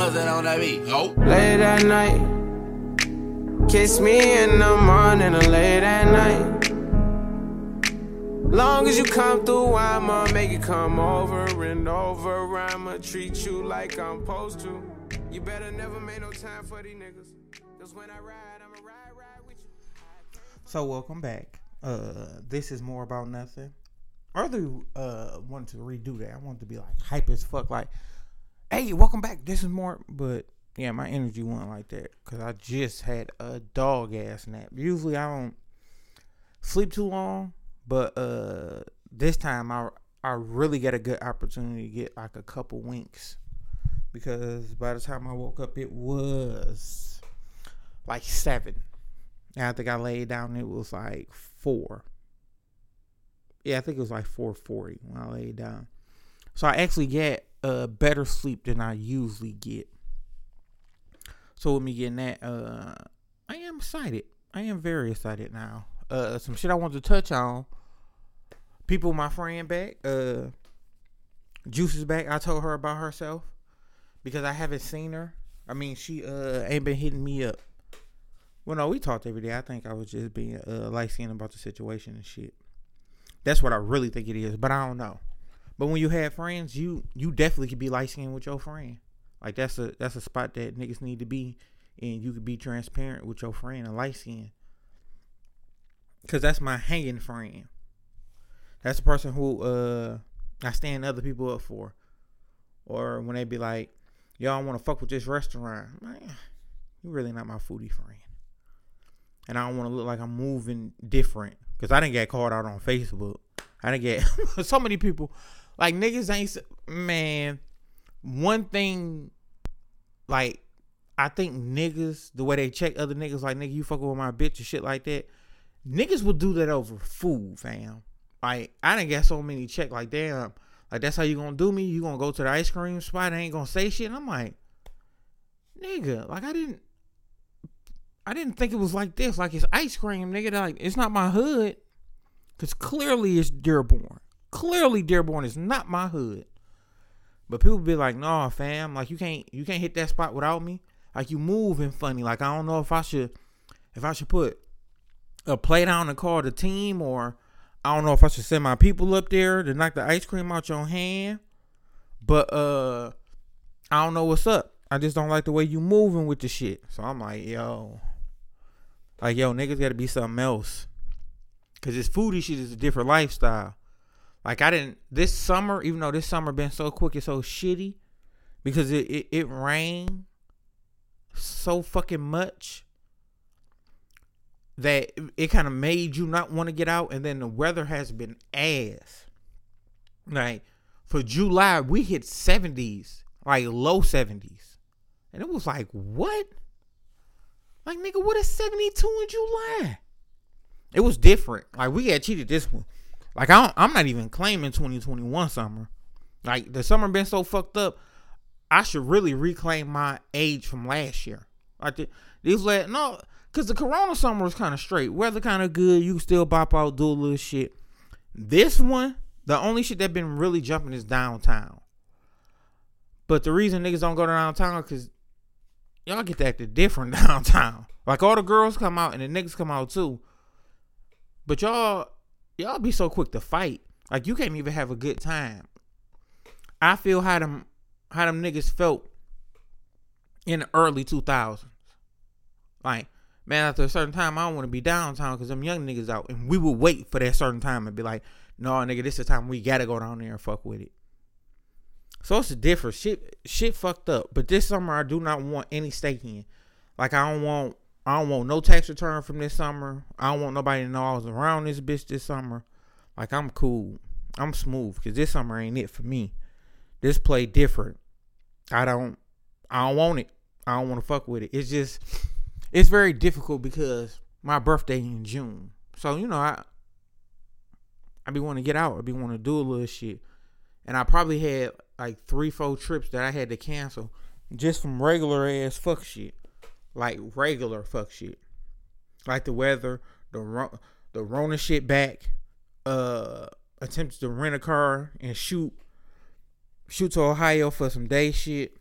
Put it on that beat. Oh. Late at night. Kiss me in the morning or late at night. Long as you come through, I'ma make it come over and over. I'ma treat you like I'm supposed to. You better never make no time for these niggas. Cause when I ride, I'ma ride, ride with you. So welcome back. Uh, this is more about nothing. I really uh wanted to redo that. I wanted to be like hype as fuck. Like, hey, welcome back. This is Mark. but yeah, my energy wasn't like that because I just had a dog ass nap. Usually I don't sleep too long, but uh this time I I really get a good opportunity to get like a couple winks because by the time I woke up it was like seven. And I think I laid down it was like four. Yeah, I think it was like four forty when I laid down. So I actually get uh better sleep than I usually get. So with me getting that, uh I am excited. I am very excited now. Uh some shit I wanted to touch on. People my friend back, uh Juice is back. I told her about herself because I haven't seen her. I mean, she uh ain't been hitting me up. Well, no, we talked every day. I think I was just being uh light skinned about the situation and shit. That's what I really think it is, but I don't know. But when you have friends, you you definitely could be light skinned with your friend. Like that's a that's a spot that niggas need to be, and you could be transparent with your friend and light skinned. Cause that's my hanging friend. That's the person who uh I stand other people up for. Or when they be like, y'all want to fuck with this restaurant, man, you really not my foodie friend. And I don't want to look like I'm moving different because I didn't get called out on Facebook. I didn't get so many people like niggas ain't man. One thing, like I think niggas the way they check other niggas like nigga you fucking with my bitch and shit like that. Niggas will do that over food, fam. Like I didn't get so many check like damn. Like that's how you gonna do me? You gonna go to the ice cream spot and ain't gonna say shit? And I'm like, nigga, like I didn't I didn't think it was like this. Like it's ice cream, nigga. Like it's not my hood. Cause clearly it's Dearborn. Clearly Dearborn is not my hood. But people be like, nah, fam, like you can't you can't hit that spot without me. Like you moving funny. Like I don't know if I should if I should put a play down and call the team or I don't know if I should send my people up there to knock the ice cream out your hand. But uh I don't know what's up. I just don't like the way you moving with the shit. So I'm like, yo. Like, yo, niggas gotta be something else. Cause this foodie shit is a different lifestyle. Like I didn't this summer, even though this summer been so quick and so shitty, because it it, it rained so fucking much that it, kind of made you not want to get out, and then the weather has been ass. Like for July, we hit seventies, like low seventies, and it was like what? Like nigga, what is seventy two in July? It was different. Like we got cheated this one. Like I I'm not even claiming 2021 summer. Like the summer been so fucked up. I should really reclaim my age from last year. Like the, these last no, cause the Corona summer was kind of straight. Weather kind of good. You can still pop out, do a little shit. This one, the only shit that been really jumping is downtown. But the reason niggas don't go to downtown cause y'all get to act different downtown. Like all the girls come out and the niggas come out too. But y'all y'all be so quick to fight. Like you can't even have a good time. I feel how them how them niggas felt in the early 2000s. Like, man, after a certain time, I don't want to be downtown because them young niggas out. And we would wait for that certain time and be like, no, nigga, this is the time we got to go down there and fuck with it. So it's a difference. Shit, shit fucked up. But this summer, I do not want any stake in. Like, I don't want, I don't want no tax return from this summer. I don't want nobody to know I was around this bitch this summer. Like, I'm cool. I'm smooth because this summer ain't it for me. This play different. I don't, I don't want it. I don't want to fuck with it. It's just, it's very difficult because my birthday in June. So you know, I, I be wanting to get out. I be wanting to do a little shit, and I probably had like three, four trips that I had to cancel just from regular ass fuck shit, like regular fuck shit, like the weather, the the Rona shit back, uh, attempts to rent a car and shoot, shoot to Ohio for some day shit.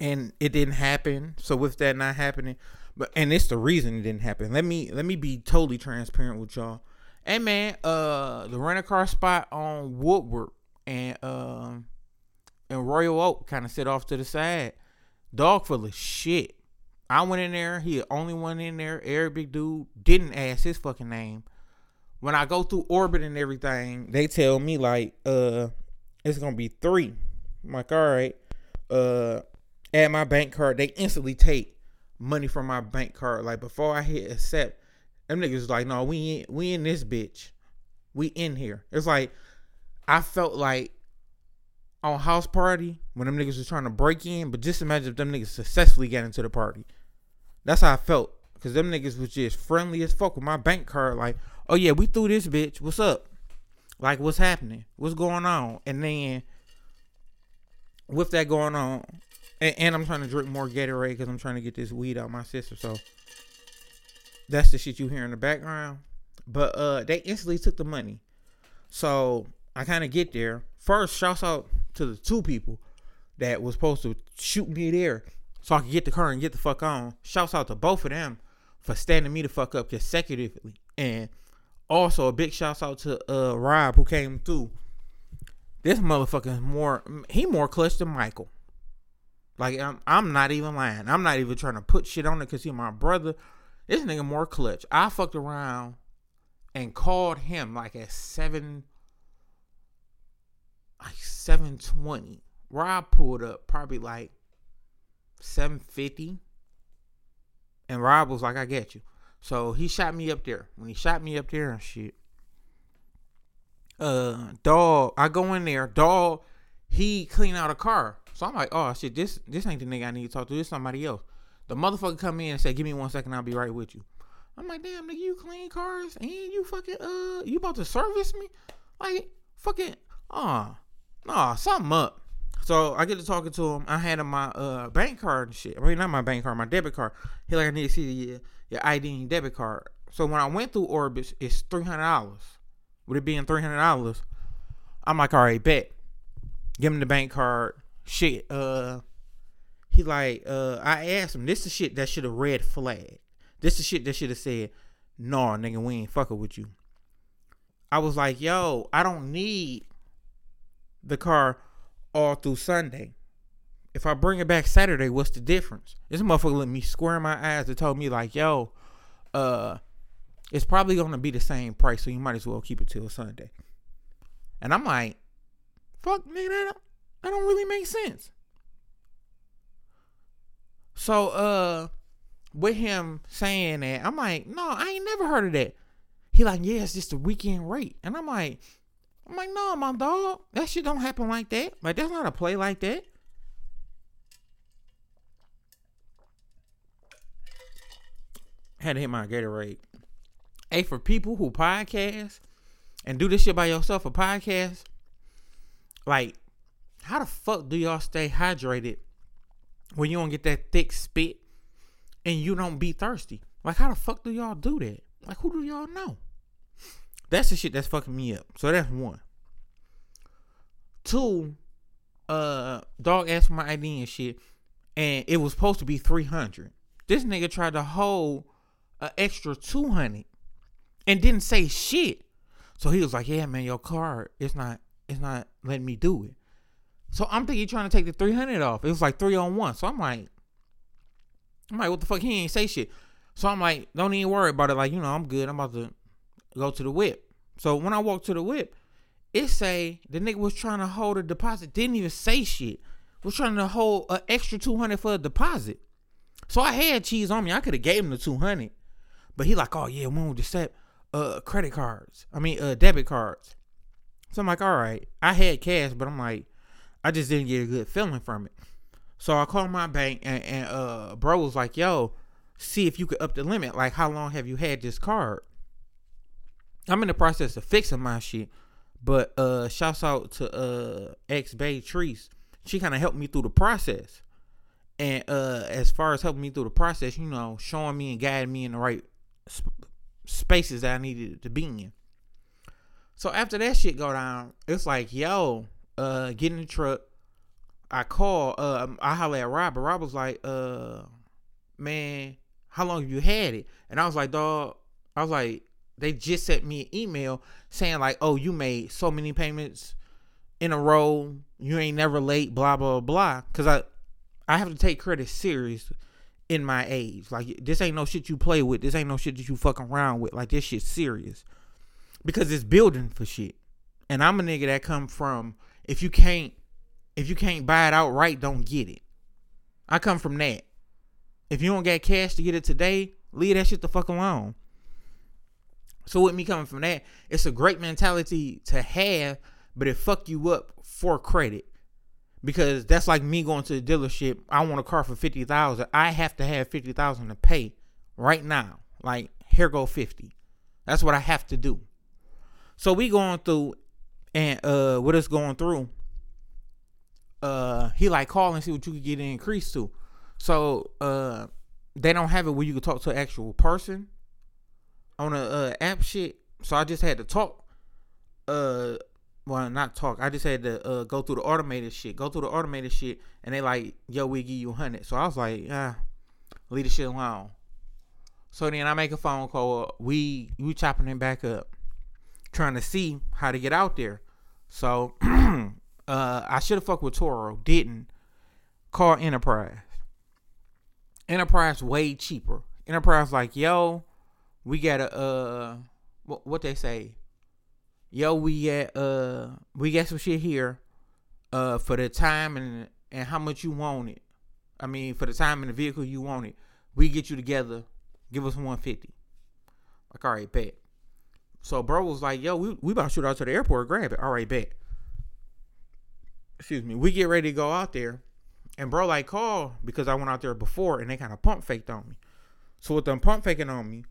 and it didn't happen. So with that not happening, but and it's the reason it didn't happen. Let me let me be totally transparent with y'all. Hey man, uh, the rental car spot on Woodward and um and Royal Oak kind of sit off to the side. Dog full of shit. I went in there. He the only one in there. Arabic dude didn't ask his fucking name. When I go through orbit and everything, they tell me like, uh, it's gonna be three. I'm like, all right. Uh, add my bank card. They instantly take money from my bank card. Like before I hit accept, them niggas was like, no, we in, we in this bitch. We in here. It's like I felt like on house party when them niggas was trying to break in, but just imagine if them niggas successfully got into the party. That's how I felt. Cause them niggas was just friendly as fuck with my bank card. Like, oh yeah, we threw this bitch. What's up? Like, what's happening? What's going on? And then with that going on, and, and I'm trying to drink more Gatorade because I'm trying to get this weed out my system. So that's the shit you hear in the background. But uh, they instantly took the money. So I kind of get there. First, shouts out to the two people that was supposed to shoot me there so I could get the car and get the fuck on. Shouts out to both of them for standing me the fuck up consecutively. And also a big shouts out to uh Rob who came through. This motherfucker is more he more clutch than Michael. Like I'm I'm not even lying. I'm not even trying to put shit on it because he my brother. This nigga more clutch. I fucked around and called him like at seven like seven twenty. Rob pulled up probably like seven fifty. And Rob was like, I get you. So he shot me up there. When he shot me up there and shit. Uh dog, I go in there, dog, he clean out a car. So I'm like, oh shit, this this ain't the nigga I need to talk to. This somebody else. The motherfucker come in and say, give me one second, I'll be right with you. I'm like, damn nigga, you clean cars and you fucking uh you about to service me? Like fucking uh nah, something up. So I get to talking to him. I had him my uh bank card and shit. I mean not my bank card, my debit card. He like I need to see your your ID and debit card. So when I went through Orbitz, it's three hundred dollars. With it being three hundred dollars, I'm like, all right, bet. Give him the bank card. Shit. Uh he like, uh, I asked him, this is shit that should have red flag. This is shit that should have said, nah, nigga, we ain't fucking with you. I was like, yo, I don't need the car all through Sunday. If I bring it back Saturday, what's the difference? This motherfucker let me square my eyes and told me like, yo, uh, it's probably gonna be the same price, so you might as well keep it till Sunday. And I'm like, fuck, nigga, that don't, that don't really make sense. So uh with him saying that, I'm like, no, I ain't never heard of that. He like, yeah, it's just a weekend rate. And I'm like, I'm like, no, my dog, that shit don't happen like that. Like, that's not a play like that. Had to hit my Gatorade. Hey, for people who podcast and do this shit by yourself, a podcast, like, how the fuck do y'all stay hydrated when you don't get that thick spit and you don't be thirsty. Like, how the fuck do y'all do that? Like, who do y'all know? That's the shit that's fucking me up. So that's one. Two, uh, dog asked for my ID and shit, and it was supposed to be three hundred. This nigga tried to hold an extra two hundred, and didn't say shit. So he was like, "Yeah, man, your card, it's not, it's not letting me do it." So I'm thinking trying to take the 300 off. It was like three on one. So I'm like, I'm like, what the fuck? He ain't say shit. So I'm like, don't even worry about it. Like, you know, I'm good. I'm about to go to the whip. So when I walk to the whip, it say the nigga was trying to hold a deposit. Didn't even say shit. Was trying to hold an extra 200 for a deposit. So I had cheese on me. I could have gave him the 200. But he like, oh yeah, we won't accept uh credit cards. I mean uh debit cards. So I'm like, all right. I had cash, but I'm like, I just didn't get a good feeling from it. So I called my bank and, and uh bro was like, yo, see if you could up the limit. Like how long have you had this card? I'm in the process of fixing my shit. But uh shouts out to uh ex Bay Trees. She kinda helped me through the process. And uh as far as helping me through the process, you know, showing me and guiding me in the right sp- spaces that I needed to be in. So after that shit go down, it's like, yo, uh, get in the truck. I call, uh, I holler at Rob, but Rob was like, uh, man, how long have you had it? And I was like, dog, I was like, they just sent me an email saying like, oh, you made so many payments in a row, you ain't never late, blah blah blah. Cause I, I have to take credit serious in my age. Like this ain't no shit you play with. This ain't no shit that you fuck around with. Like this shit's serious because it's building for shit. And I'm a nigga that come from if you can't if you can't buy it outright, don't get it. I come from that. If you don't get cash to get it today, leave that shit the fuck alone. So with me coming from that, it's a great mentality to have, but it fuck you up for credit. Because that's like me going to the dealership. I want a car for fifty thousand. I have to have fifty thousand to pay right now. Like here go fifty. That's what I have to do. So we going through, and uh, what us going through. Uh, he like call and see what you could get an increase to. So uh, they don't have it where you can talk to an actual person on a uh, app shit. So I just had to talk. Uh, well, not talk. I just had to uh, go through the automated shit. Go through the automated shit, and they like, yo, we give you hundred. So I was like, ah, leave the shit alone. So then I make a phone call. We we chopping him back up, trying to see how to get out there. So uh, I should have fucked with Turo. Didn't call Enterprise. Enterprise way cheaper. Enterprise like, yo, we got a uh, what, what they say? Yo, we got uh, we got some shit here, uh, for the time and and how much you want it. I mean, for the time and the vehicle you want it, we get you together. Give us one fifty. Like, all right, bet. So bro was like, yo, we we about to shoot out to the airport, grab it. All right, bet. Excuse me. We get ready to go out there. And bro like call because I went out there before and they kind of pump faked on me. So with them pump faking on me,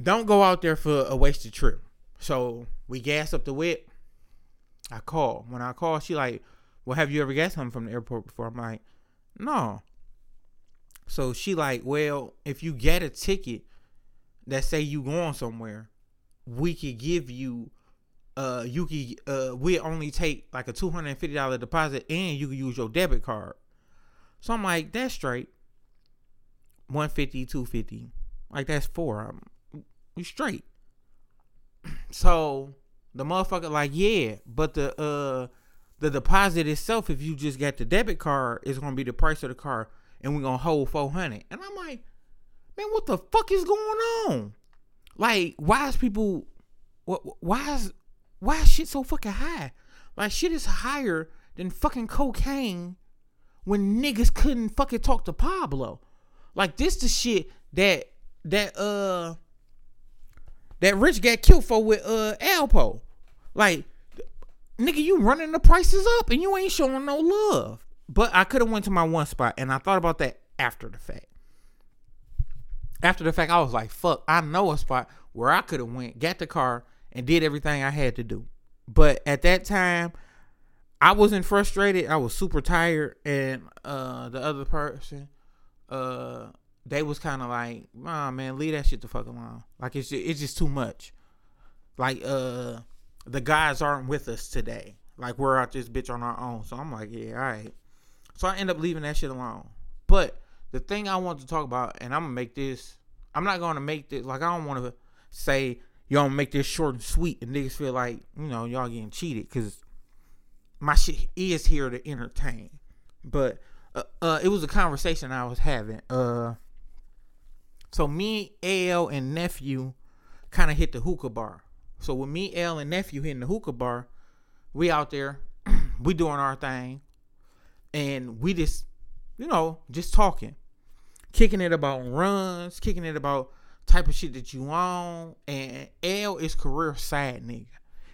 don't go out there for a wasted trip. So we gas up the whip. I call. When I call, she like, Well, have you ever gas something from the airport before? I'm like, No. So she like, Well, if you get a ticket that say you going somewhere, we could give you uh you could uh we only take like a two hundred and fifty dollar deposit and you can use your debit card. So I'm like, that's straight. 150, 250. Like that's four. I'm we straight. So the motherfucker like, yeah, but the uh the deposit itself, if you just got the debit card, is gonna be the price of the car and we're gonna hold four hundred. And I'm like, man, what the fuck is going on? Like, why is people why is why is shit so fucking high? Like shit is higher than fucking cocaine when niggas couldn't fucking talk to Pablo. Like this the shit that that uh that Rich got killed for with uh Alpo. Like nigga, you running the prices up and you ain't showing no love. But I could have went to my one spot and I thought about that after the fact. After the fact, I was like, fuck, I know a spot where I could have went, got the car, and did everything I had to do. But at that time, I wasn't frustrated. I was super tired, and uh, the other person, uh, they was kind of like, "Nah, man, leave that shit the fuck alone. Like it's just, it's just too much. Like uh, the guys aren't with us today. Like we're out this bitch on our own. So I'm like, yeah, all right. So I end up leaving that shit alone. But the thing I want to talk about, and I'm gonna make this. I'm not gonna make this like I don't want to say y'all make this short and sweet and niggas feel like, you know, y'all getting cheated because my shit is here to entertain. But uh, uh, it was a conversation I was having. Uh, so me, L, and nephew kind of hit the hookah bar. So with me, L, and nephew hitting the hookah bar, we out there, we doing our thing, and we just, you know, just talking, kicking it about runs, kicking it about type of shit that you on. And L is career side nigga.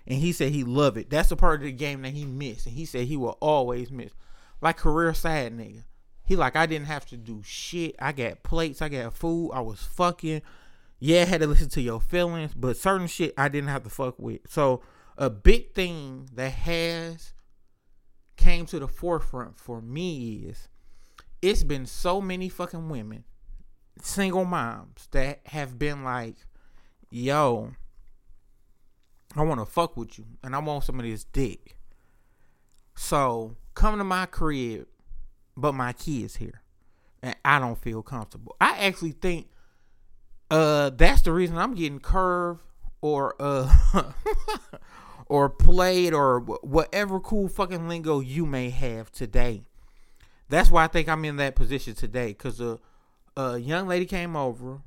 And he said he love it. That's the part of the game that he missed. And he said he will always miss. Like career side nigga. He like I didn't have to do shit. I got plates, I got food, I was fucking. Yeah, I had to listen to your feelings, but certain shit I didn't have to fuck with. So a big thing that has came to the forefront for me is it's been so many fucking women single moms that have been like, yo, I want to fuck with you and I want some of this dick. So come to my crib, but my kids here, and I don't feel comfortable. I actually think uh that's the reason I'm getting curved or uh or played or whatever cool fucking lingo you may have today. That's why I think I'm in that position today because a, a young lady came over.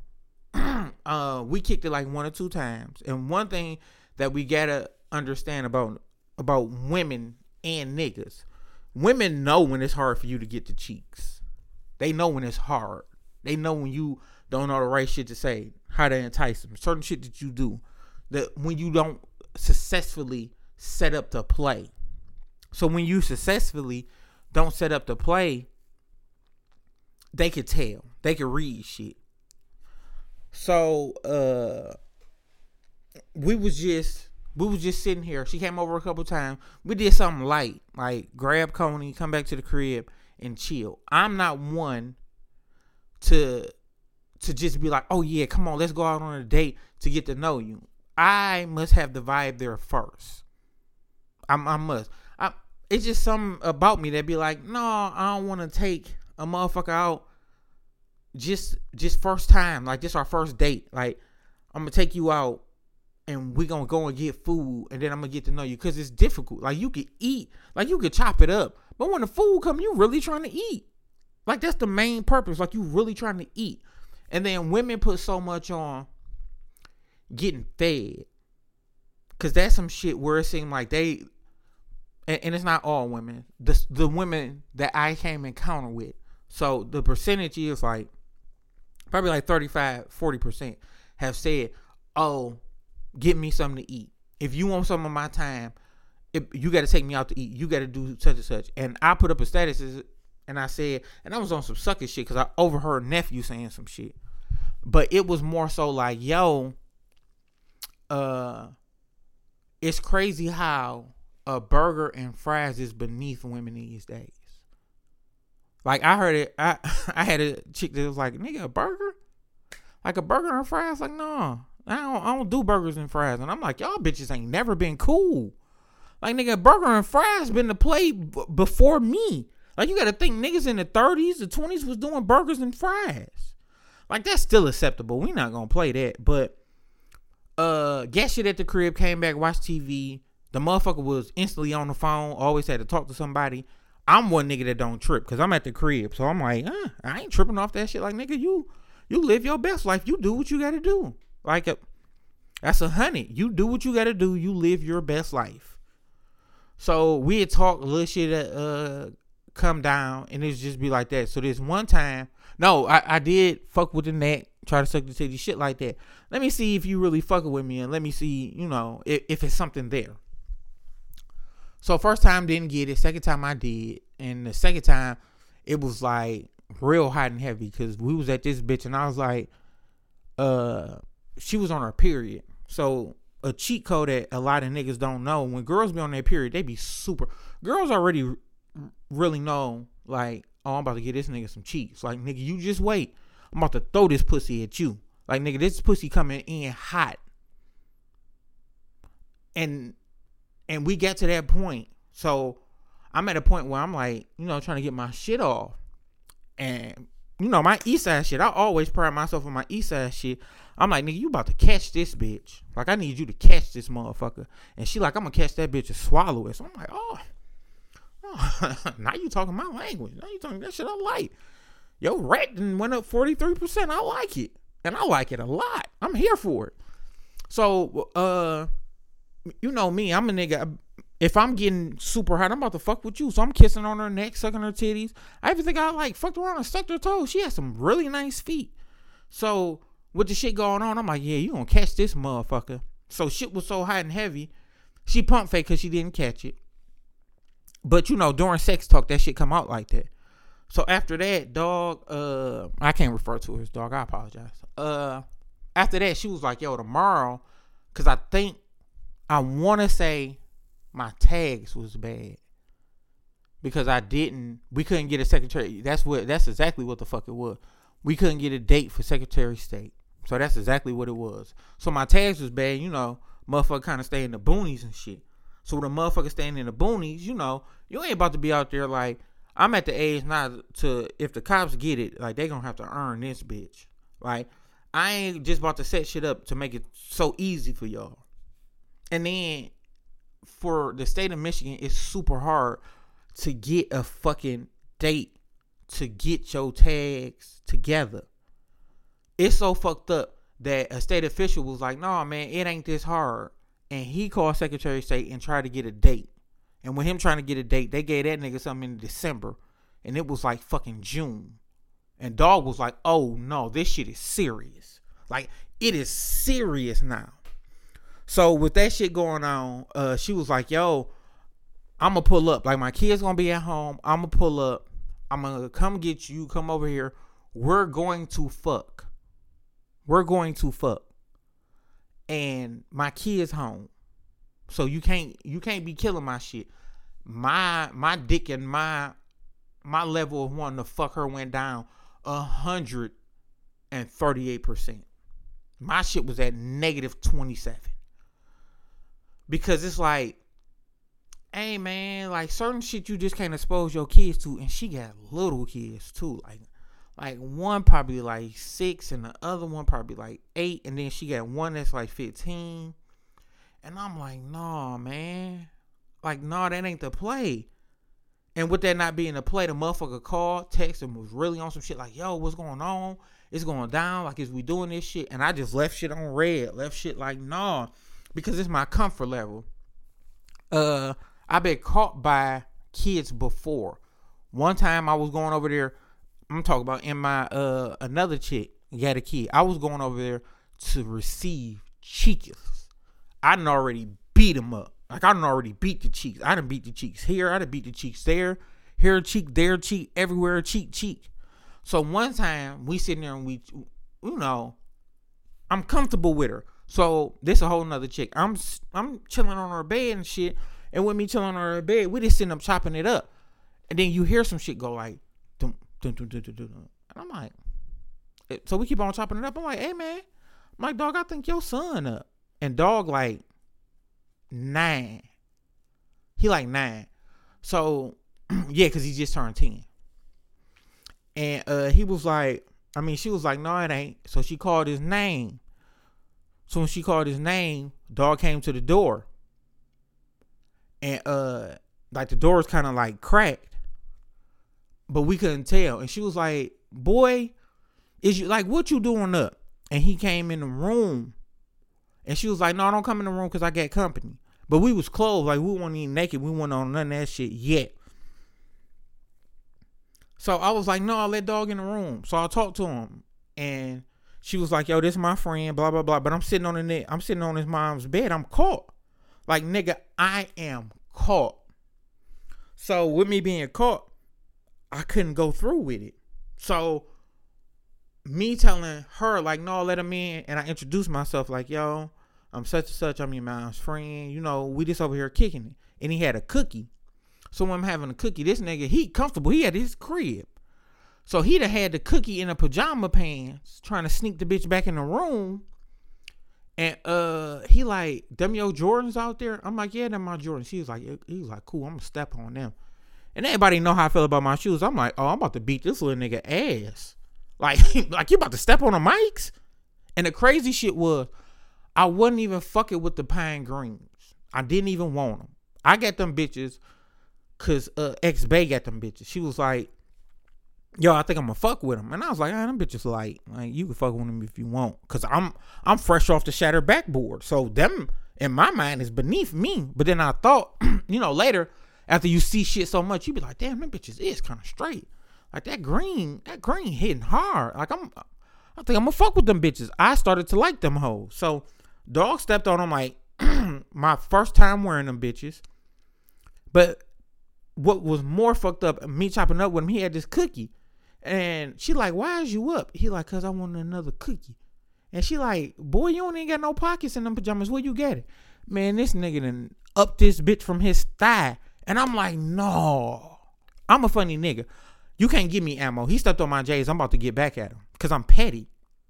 uh, we kicked it like one or two times, and one thing that we gotta understand about about women and niggas, women know when it's hard for you to get the cheeks. They know when it's hard. They know when you don't know the right shit to say, how to entice them, certain shit that you do, that when you don't successfully set up to play. So when you successfully don't set up to play, they could tell. They could read shit. So uh we was just we was just sitting here. She came over a couple times. We did something light, like grab Coney, come back to the crib and chill. I'm not one to to just be like, oh yeah, come on, let's go out on a date to get to know you. I must have the vibe there first. I, I must. I, it's just something about me that be like, no, I don't want to take a motherfucker out just just first time, like this our first date. Like I'm gonna take you out and we gonna go and get food and then I'm gonna get to know you because it's difficult. Like you could eat, like you could chop it up, but when the food come, you really trying to eat. Like that's the main purpose. Like you really trying to eat. And then women put so much on getting fed. Cause that's some shit where it seemed like they and, and it's not all women. The the women that I came encounter with. So the percentage is like probably like 35, 40% have said, Oh, get me something to eat. If you want some of my time, if you got to take me out to eat. You got to do such and such. And I put up a status and I said, and I was on some sucker shit because I overheard nephew saying some shit. But it was more so like, yo, uh it's crazy how a burger and fries is beneath women these days. Like I heard it, I I had a chick that was like, "Nigga, a burger, like a burger and fries." Like, no, I don't, I don't do burgers and fries. And I'm like, y'all bitches ain't never been cool. Like, nigga, burger and fries been the play b- before me. Like, you got to think niggas in the 30s, the 20s was doing burgers and fries. Like, that's still acceptable. We not gonna play that, but uh get shit at the crib, came back, watched TV. The motherfucker was instantly on the phone, always had to talk to somebody. I'm one nigga that don't trip because I'm at the crib. So I'm like, uh, I ain't tripping off that shit. Like, nigga, you you live your best life. You do what you gotta do. Like a that's a honey. You do what you gotta do, you live your best life. So we had talked a little shit uh come down and it's just be like that. So this one time, no, I, I did fuck with the neck try to suck the titty, shit like that. Let me see if you really fucking with me, and let me see, you know, if, if it's something there. So first time didn't get it. Second time I did, and the second time it was like real hot and heavy because we was at this bitch, and I was like, uh, she was on her period. So a cheat code that a lot of niggas don't know. When girls be on their period, they be super. Girls already really know like, oh, I'm about to get this nigga some cheeks. Like, nigga, you just wait. I'm about to throw this pussy at you. Like nigga, this pussy coming in hot. And and we get to that point. So I'm at a point where I'm like, you know, trying to get my shit off. And you know, my east side shit, I always pride myself on my east side shit. I'm like, nigga, you about to catch this bitch. Like, I need you to catch this motherfucker. And she like, I'm gonna catch that bitch and swallow it. So I'm like, oh, oh now you talking my language. Now you talking that shit I like yo, rating went up 43%. I like it. And I like it a lot. I'm here for it. So, uh, you know me, I'm a nigga. If I'm getting super hot, I'm about to fuck with you. So I'm kissing on her neck, sucking her titties. I even think I like fucked around and sucked her toes. She has some really nice feet. So with the shit going on, I'm like, yeah, you gonna catch this motherfucker. So shit was so hot and heavy. She pump fake because she didn't catch it. But you know, during sex talk, that shit come out like that. So after that, dog, uh, I can't refer to her as dog. I apologize. Uh, after that, she was like, "Yo, tomorrow," because I think I want to say my tags was bad because I didn't. We couldn't get a secretary. That's what. That's exactly what the fuck it was. We couldn't get a date for Secretary of State. So that's exactly what it was. So my tags was bad. You know, motherfucker kind of stay in the boonies and shit. So when a motherfucker standing in the boonies, you know, you ain't about to be out there like I'm at the age now to if the cops get it, like they gonna have to earn this bitch. Right? I ain't just about to set shit up to make it so easy for y'all. And then for the state of Michigan, it's super hard to get a fucking date to get your tags together. It's so fucked up that a state official was like, "No, nah, man, it ain't this hard." And he called Secretary of State and tried to get a date. And with him trying to get a date, they gave that nigga something in December, and it was like fucking June. And dog was like, "Oh no, this shit is serious. Like it is serious now." So with that shit going on, uh, she was like, "Yo, I'm gonna pull up. Like my kids gonna be at home. I'm gonna pull up. I'm gonna come get you. Come over here. We're going to fuck. We're going to fuck. And my kids home. So you can't you can't be killing my shit. My my dick and my my level of wanting to fuck her went down a hundred and thirty eight percent. My shit was at negative twenty seven because it's like, hey man, like certain shit you just can't expose your kids to, and she got little kids too, like. Like one probably like six, and the other one probably like eight, and then she got one that's like fifteen. And I'm like, nah, man. Like, nah, that ain't the play. And with that not being the play, the motherfucker called, texted, and was really on some shit like, yo, what's going on? It's going down. Like, is we doing this shit? And I just left shit on red. Left shit like, nah because it's my comfort level. Uh, I've been caught by kids before. One time I was going over there. I'm talking about in my uh another chick got a kid. I was going over there to receive cheeks. I done already beat them up. Like I done already beat the cheeks. I done beat the cheeks here. I done beat the cheeks there. Here cheek, there cheek, everywhere cheek, cheek. So one time we sitting there and we, you know, I'm comfortable with her. So this a whole nother chick. I'm I'm chilling on her bed and shit, and with me chilling on her bed, we just sitting up chopping it up, and then you hear some shit go like, dum, dum, dum. and I'm like, eh, so we keep on chopping it up. I'm like, hey man, like dog, I think your son up, and dog like nine. He like nine, so yeah, cause he just turned ten, and uh he was like, I mean, she was like, no, it ain't. So she called his name. So when she called his name, dog came to the door. And uh like the door was kind of like cracked. But we couldn't tell. And she was like, Boy, is you like what you doing up? And he came in the room. And she was like, No, I don't come in the room because I got company. But we was clothed, like we weren't even naked. We weren't on none of that shit yet. So I was like, no, I'll let dog in the room. So I talked to him. And she was like, "Yo, this is my friend, blah blah blah." But I'm sitting on the net. I'm sitting on his mom's bed. I'm caught. Like nigga, I am caught. So with me being caught, I couldn't go through with it. So me telling her like, "No, let him in," and I introduced myself like, "Yo, I'm such and such. I'm your mom's friend. You know, we just over here kicking it." And he had a cookie. So when I'm having a cookie, this nigga he comfortable. He had his crib. So he'd have had the cookie in a pajama pants trying to sneak the bitch back in the room. And uh he like, them yo Jordans out there? I'm like, yeah, them my Jordans. He was like, he was like, cool, I'm gonna step on them. And everybody know how I feel about my shoes. I'm like, oh, I'm about to beat this little nigga ass. Like, like you about to step on the mics? And the crazy shit was, I wasn't even fucking with the pine greens. I didn't even want them. I got them bitches cause uh ex Bay got them bitches. She was like, yo, I think I'm gonna fuck with them. And I was like, ah, them bitches light. Like you can fuck with him if you want, cause I'm I'm fresh off the shattered backboard. So them in my mind is beneath me. But then I thought, you know, later after you see shit so much, you be like, damn, them bitches is kind of straight. Like that green, that green hitting hard. Like I'm, I think I'm gonna fuck with them bitches. I started to like them hoes. So dog stepped on them like my first time wearing them bitches. But what was more fucked up, me chopping up with him, he had this cookie. And she like, why is you up? He like, cause I want another cookie. And she like, boy, you even got no pockets in them pajamas. Where you get it? Man, this nigga done up this bitch from his thigh. And I'm like, no. I'm a funny nigga. You can't give me ammo. He stepped on my J's. I'm about to get back at him. Cause I'm petty.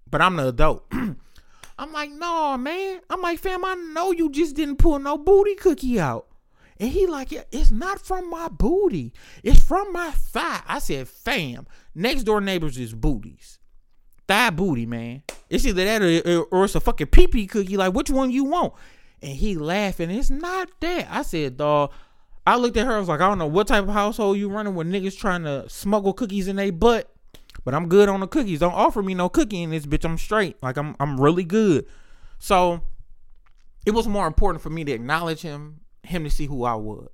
But I'm the adult. I'm like, no, man. I'm like, fam, I know you just didn't pull no booty cookie out. And he like, yeah, it's not from my booty. It's from my thigh. I said, fam, next door neighbors is booties. Thigh booty, man. It's either that or, or it's a fucking pee pee cookie. Like, which one you want? And he laughing. It's not that. I said, dog. I looked at her. I was like, I don't know what type of household you running with niggas trying to smuggle cookies in their butt. But I'm good on the cookies. Don't offer me no cookie in this bitch. I'm straight. Like I'm I'm really good. So it was more important for me to acknowledge him, him to see who I was.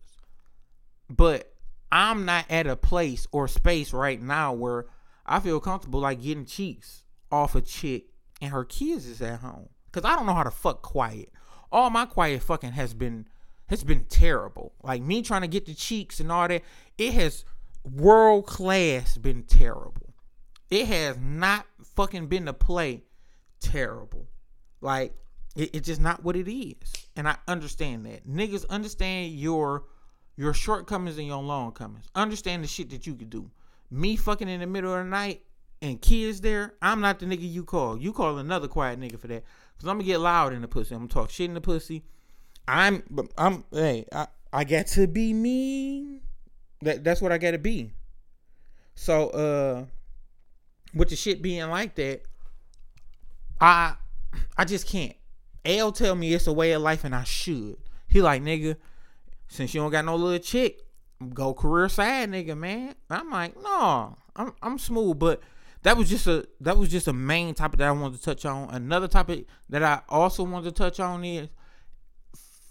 But I'm not at a place or space right now where I feel comfortable like getting cheeks off a chick and her kids is at home. Cause I don't know how to fuck quiet. All my quiet fucking has been has been terrible. Like me trying to get the cheeks and all that, it has world class been terrible. It has not fucking been to play terrible. Like it, it's just not what it is. And I understand that. Niggas understand your your shortcomings and your longcomings. Understand the shit that you could do. Me fucking in the middle of the night and kids there, I'm not the nigga you call. You call another quiet nigga for that. Cause I'm gonna get loud in the pussy. I'm gonna talk shit in the pussy. I'm I'm hey, I, I got to be me. That that's what I gotta be. So uh with the shit being like that, I I just can't. L tell me it's a way of life and I should. He like, nigga, since you don't got no little chick, go career side, nigga, man. I'm like, no, I'm I'm smooth, but that was just a that was just a main topic that I wanted to touch on. Another topic that I also wanted to touch on is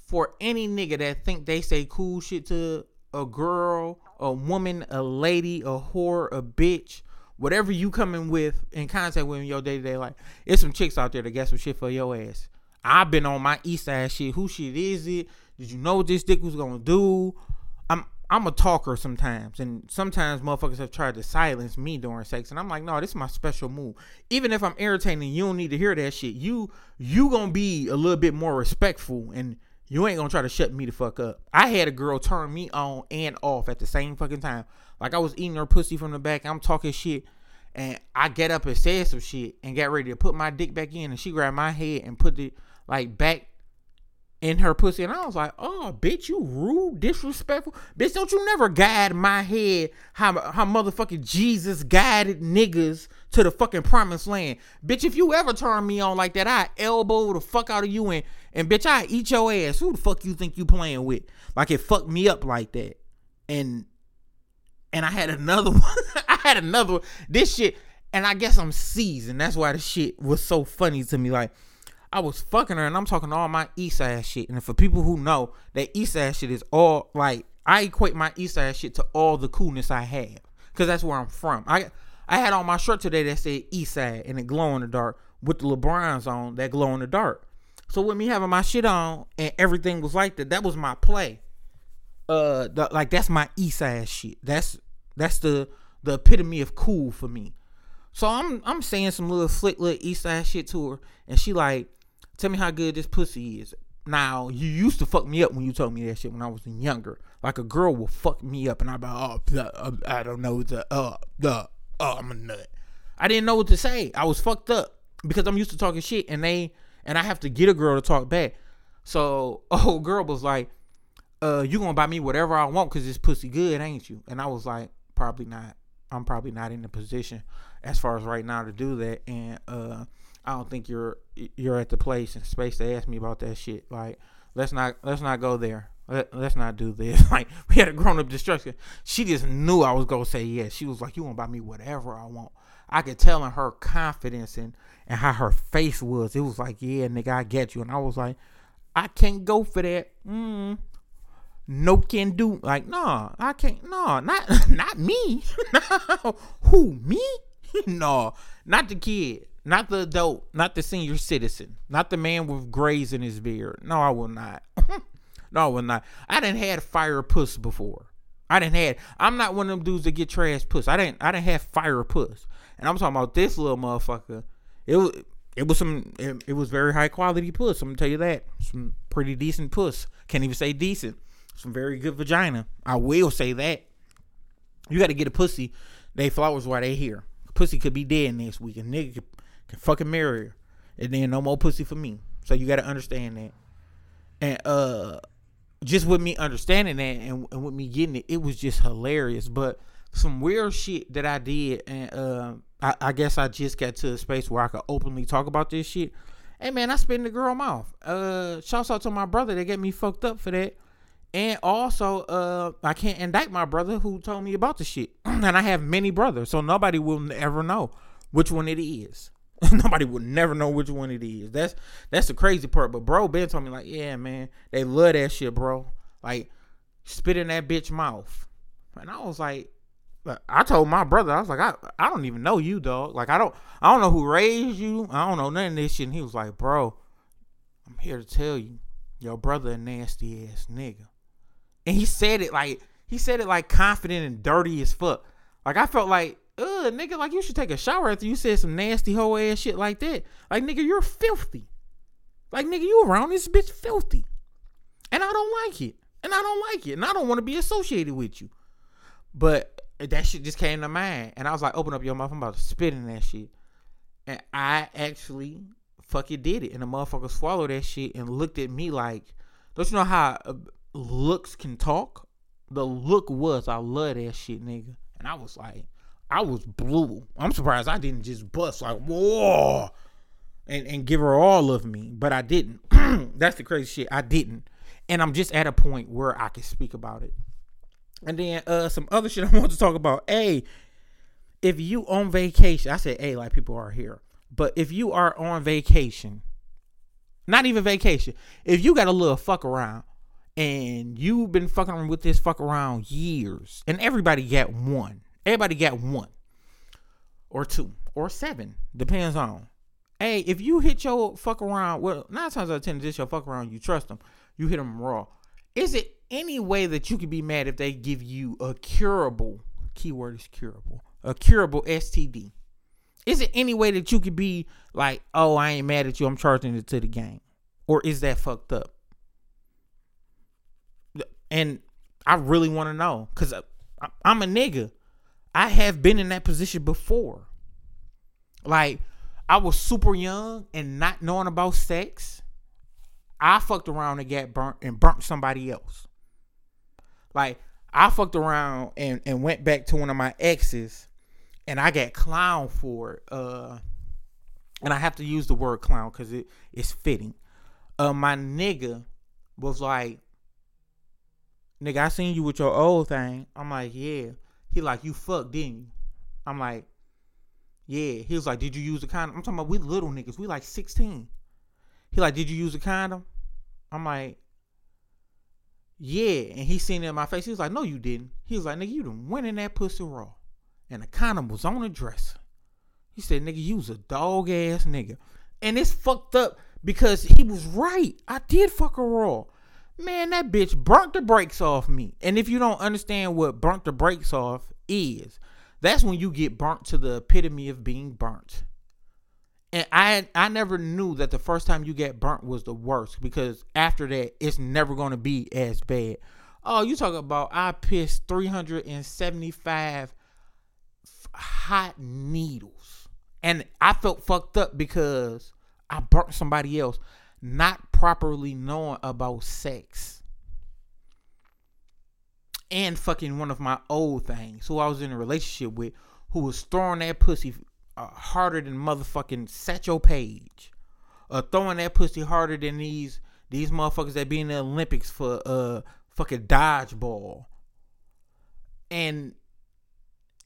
for any nigga that think they say cool shit to a girl, a woman, a lady, a whore, a bitch, whatever you coming with in contact with in your day to day life, it's some chicks out there that got some shit for your ass. I've been on my east side shit. Who shit is it? Did you know what this dick was gonna do? I'm I'm a talker sometimes, and sometimes motherfuckers have tried to silence me during sex, and I'm like, no, this is my special move. Even if I'm irritating, you don't need to hear that shit. You you gonna be a little bit more respectful, and you ain't gonna try to shut me the fuck up. I had a girl turn me on and off at the same fucking time. Like I was eating her pussy from the back. I'm talking shit, and I get up and said some shit and got ready to put my dick back in, and she grabbed my head and put it like back in her pussy, and I was like, "Oh, bitch, you rude, disrespectful, bitch! Don't you never guide my head how how motherfucking Jesus guided niggas to the fucking promised land, bitch! If you ever turn me on like that, I elbow the fuck out of you and and bitch, I eat your ass. Who the fuck you think you playing with? Like it fucked me up like that, and and I had another one. I had another one. This shit, and I guess I'm seasoned. That's why the shit was so funny to me, like. I was fucking her and I'm talking all my east shit. And for people who know that east shit is all like I equate my east shit to all the coolness I have. Cause that's where I'm from. I I had on my shirt today that said east side and it glow in the dark with the LeBrons on that glow in the dark. So with me having my shit on and everything was like that, that was my play. Uh the, like that's my east side shit. That's that's the the epitome of cool for me. So I'm I'm saying some little slick little east side shit to her, and she like, Tell me how good this pussy is. Now, you used to fuck me up when you told me that shit when I was younger. Like a girl will fuck me up and I'm like, oh, uh, I don't know, the, uh, the, oh, I'm a nut. I didn't know what to say. I was fucked up because I'm used to talking shit and they, and I have to get a girl to talk back. So, oh, girl was like, uh, you gonna buy me whatever I want because this pussy good, ain't you? And I was like, probably not. I'm probably not in the position as far as right now to do that. And, uh, I don't think you're you're at the place and space to ask me about that shit. Like, let's not let's not go there. Let, let's not do this. Like, we had a grown up destruction. She just knew I was gonna say yes. She was like, "You want to buy me whatever I want." I could tell in her confidence and and how her face was. It was like, "Yeah, nigga, I get you." And I was like, "I can't go for that." Mm. No can do. Like, no, I can't. No, not not me. Who me? no, not the kid. Not the adult, not the senior citizen, not the man with grays in his beard. No, I will not. No, I not. I didn't had fire puss before. I didn't had. I'm not one of them dudes that get trash puss. I didn't. I didn't have fire puss. And I'm talking about this little motherfucker. It was. It was some. It, it was very high quality puss. I'm gonna tell you that. Some pretty decent puss. Can't even say decent. Some very good vagina. I will say that. You got to get a pussy. They flowers while they here. Pussy could be dead next week. A nigga could can fucking marry her. And then no more pussy for me. So you gotta understand that. And uh just with me understanding that and, and with me getting it, it was just hilarious. But some weird shit that I did, and uh, I, I, guess I just got to a space where I could openly talk about this shit. Hey man, I spit in the girl mouth. Uh, shouts out to my brother that got me fucked up for that. And also, uh, I can't indict my brother who told me about the shit. and I have many brothers, so nobody will ever know which one it is. nobody would never know which one it is. That's that's the crazy part. But bro, Ben told me like, yeah, man, they love that shit, bro. Like, spit in that bitch mouth. And I was like, I told my brother, I was like, I, I don't even know you, dog. Like, I don't I don't know who raised you. I don't know none of this shit. And he was like, bro, I'm here to tell you, your brother a nasty ass nigga. And he said it like he said it like confident and dirty as fuck. Like I felt like, ugh, nigga, like you should take a shower after you said some nasty hoe ass shit like that. Like nigga, you're filthy. Like nigga, you around this bitch filthy. And I don't like it. And I don't like it. And I don't want to be associated with you. But that shit just came to mind. And I was like, open up your mouth. I'm about to spit in that shit. And I actually fucking did it. And the motherfucker swallowed that shit and looked at me like, don't you know how uh, looks can talk? The look was, I love that shit, nigga. And I was like, I was blue. I'm surprised I didn't just bust like, whoa, and, and give her all of me. But I didn't. That's the crazy shit. I didn't. And I'm just at a point where I can speak about it. And then uh some other shit I want to talk about. Hey, if you on vacation, I said hey like people are here. But if you are on vacation, not even vacation, if you got a little fuck around and you've been fucking with this fuck around years, and everybody got one, everybody got one or two or seven, depends on. Hey, if you hit your fuck around, well, nine times out of ten, this your fuck around, you trust them, you hit them raw. Is it any way that you could be mad if they give you a curable, keyword is curable, a curable STD? Is it any way that you could be like, oh, I ain't mad at you, I'm charging it to the game? Or is that fucked up? And I really want to know because I'm a nigga. I have been in that position before. Like, I was super young and not knowing about sex. I fucked around and got burnt and burnt somebody else. Like, I fucked around and, and went back to one of my exes and I got clown for it. Uh, and I have to use the word clown because it, it's fitting. Uh, my nigga was like, nigga, I seen you with your old thing. I'm like, yeah. He like, you fucked, didn't you? I'm like, yeah. He was like, did you use a condom? I'm talking about we little niggas. We like 16. He like, did you use a condom? I'm like, yeah. And he seen it in my face. He was like, no, you didn't. He was like, nigga, you done went in that pussy raw. And the condom was on the dresser. He said, nigga, you was a dog ass nigga. And it's fucked up because he was right. I did fuck a raw man, that bitch burnt the brakes off me. And if you don't understand what burnt the brakes off is, that's when you get burnt to the epitome of being burnt. And I I never knew that the first time you get burnt was the worst because after that it's never gonna be as bad. Oh, you talk about I pissed 375 hot needles. And I felt fucked up because I burnt somebody else not properly knowing about sex. And fucking one of my old things who I was in a relationship with who was throwing that pussy uh, harder than motherfucking Satchel Paige. Uh, throwing that pussy harder than these these motherfuckers that be in the Olympics for uh fucking dodgeball. And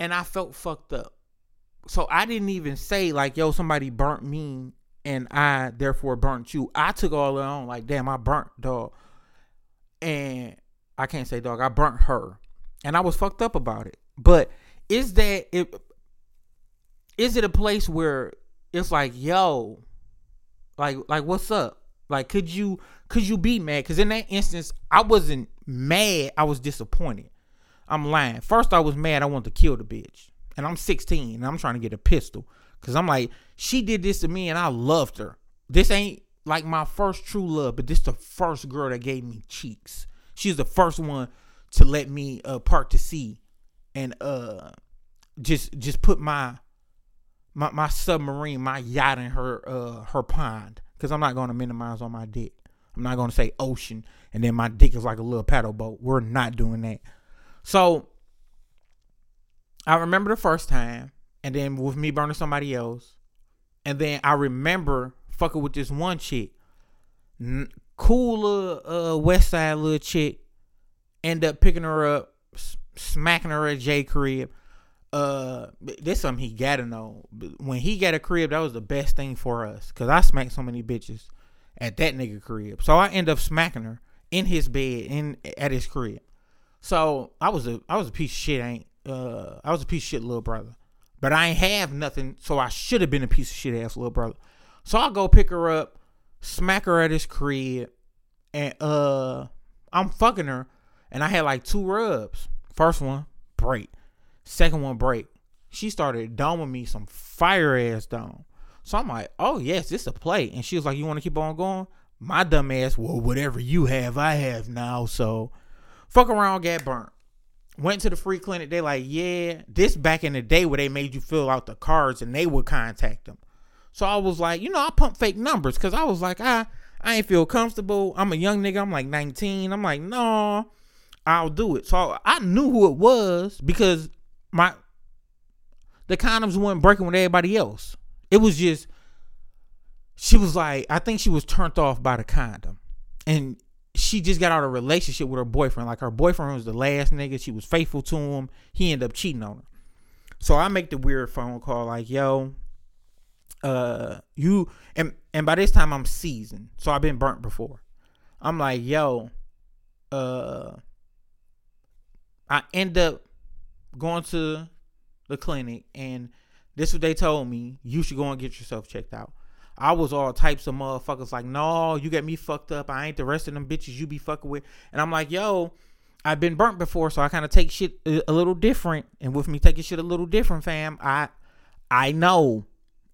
and I felt fucked up. So I didn't even say like, yo, somebody burnt me and I therefore burnt you. I took all it on like, damn, I burnt dog. And I can't say dog, I burnt her. And I was fucked up about it. But is that it is it a place where it's like, yo, like like what's up? Like could you could you be mad? Cause in that instance, I wasn't mad, I was disappointed. I'm lying. First I was mad I wanted to kill the bitch. And I'm 16 and I'm trying to get a pistol. Cause I'm like, she did this to me and I loved her. This ain't like my first true love, but this the first girl that gave me cheeks. She's the first one to let me uh part to sea and uh just just put my my my submarine, my yacht in her uh her pond. Cause I'm not gonna minimize on my dick. I'm not gonna say ocean, and then my dick is like a little paddle boat. We're not doing that. So I remember the first time, and then with me burning somebody else, and then I remember fucking with this one chick, N- cool little uh, West Side little chick, end up picking her up, smacking her at J crib. Uh, this something he gotta know. When he got a crib, that was the best thing for us, cause I smacked so many bitches at that nigga crib. So I end up smacking her in his bed in at his crib. So I was a I was a piece of shit. Ain't uh I was a piece of shit little brother, but I ain't have nothing. So I should have been a piece of shit ass little brother. So I go pick her up, smack her at his crib, and uh I'm fucking her, and I had like two rubs. First one break, second one break. She started doming me some fire ass dome. So I'm like, oh yes, this a play. And she was like, you want to keep on going? My dumb ass, well, whatever you have, I have now. So fuck around, get burnt. Went to the free clinic. They like, yeah, this back in the day where they made you fill out the cards and they would contact them. So I was like, you know, I pump fake numbers because I was like, I I ain't feel comfortable. I'm a young nigga. I'm like 19. I'm like, no, I'll do it. So I knew who it was because my the condoms weren't breaking with everybody else. It was just she was like, I think she was turned off by the condom. And she just got out of a relationship with her boyfriend. Like her boyfriend was the last nigga. She was faithful to him. He ended up cheating on her. So I make the weird phone call like, yo, uh, you and and by this time I'm seasoned. So I've been burnt before. I'm like, yo, uh I end up going to the clinic and this is what they told me. You should go and get yourself checked out. I was all types of motherfuckers like, no, you get me fucked up. I ain't the rest of them bitches you be fucking with. And I'm like, yo, I've been burnt before, so I kind of take shit a, little different. And with me taking shit a little different, fam, I I know.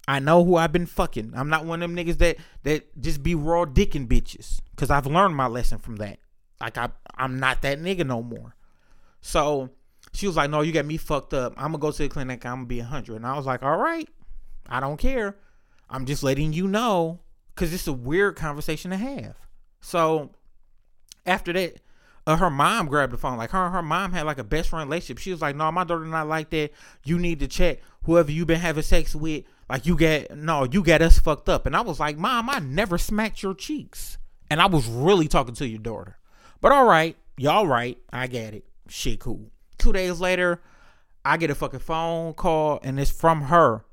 I know who I've been fucking. I'm not one of them niggas that that just be raw dicking bitches. Cause I've learned my lesson from that. Like I I'm not that nigga no more. So she was like, No, you got me fucked up. I'm gonna go to the clinic, I'm gonna be a hundred. And I was like, All right, I don't care. I'm just letting you know because it's a weird conversation to have. So after that, uh, her mom grabbed the phone. Like her, her mom had like a best friend relationship. She was like, "No, my daughter not like that. You need to check whoever you been having sex with. Like you get no, you got us fucked up." And I was like, "Mom, I never smacked your cheeks." And I was really talking to your daughter. But all right, y'all right. I get it. Shit, cool. Two days later, I get a fucking phone call and it's from her.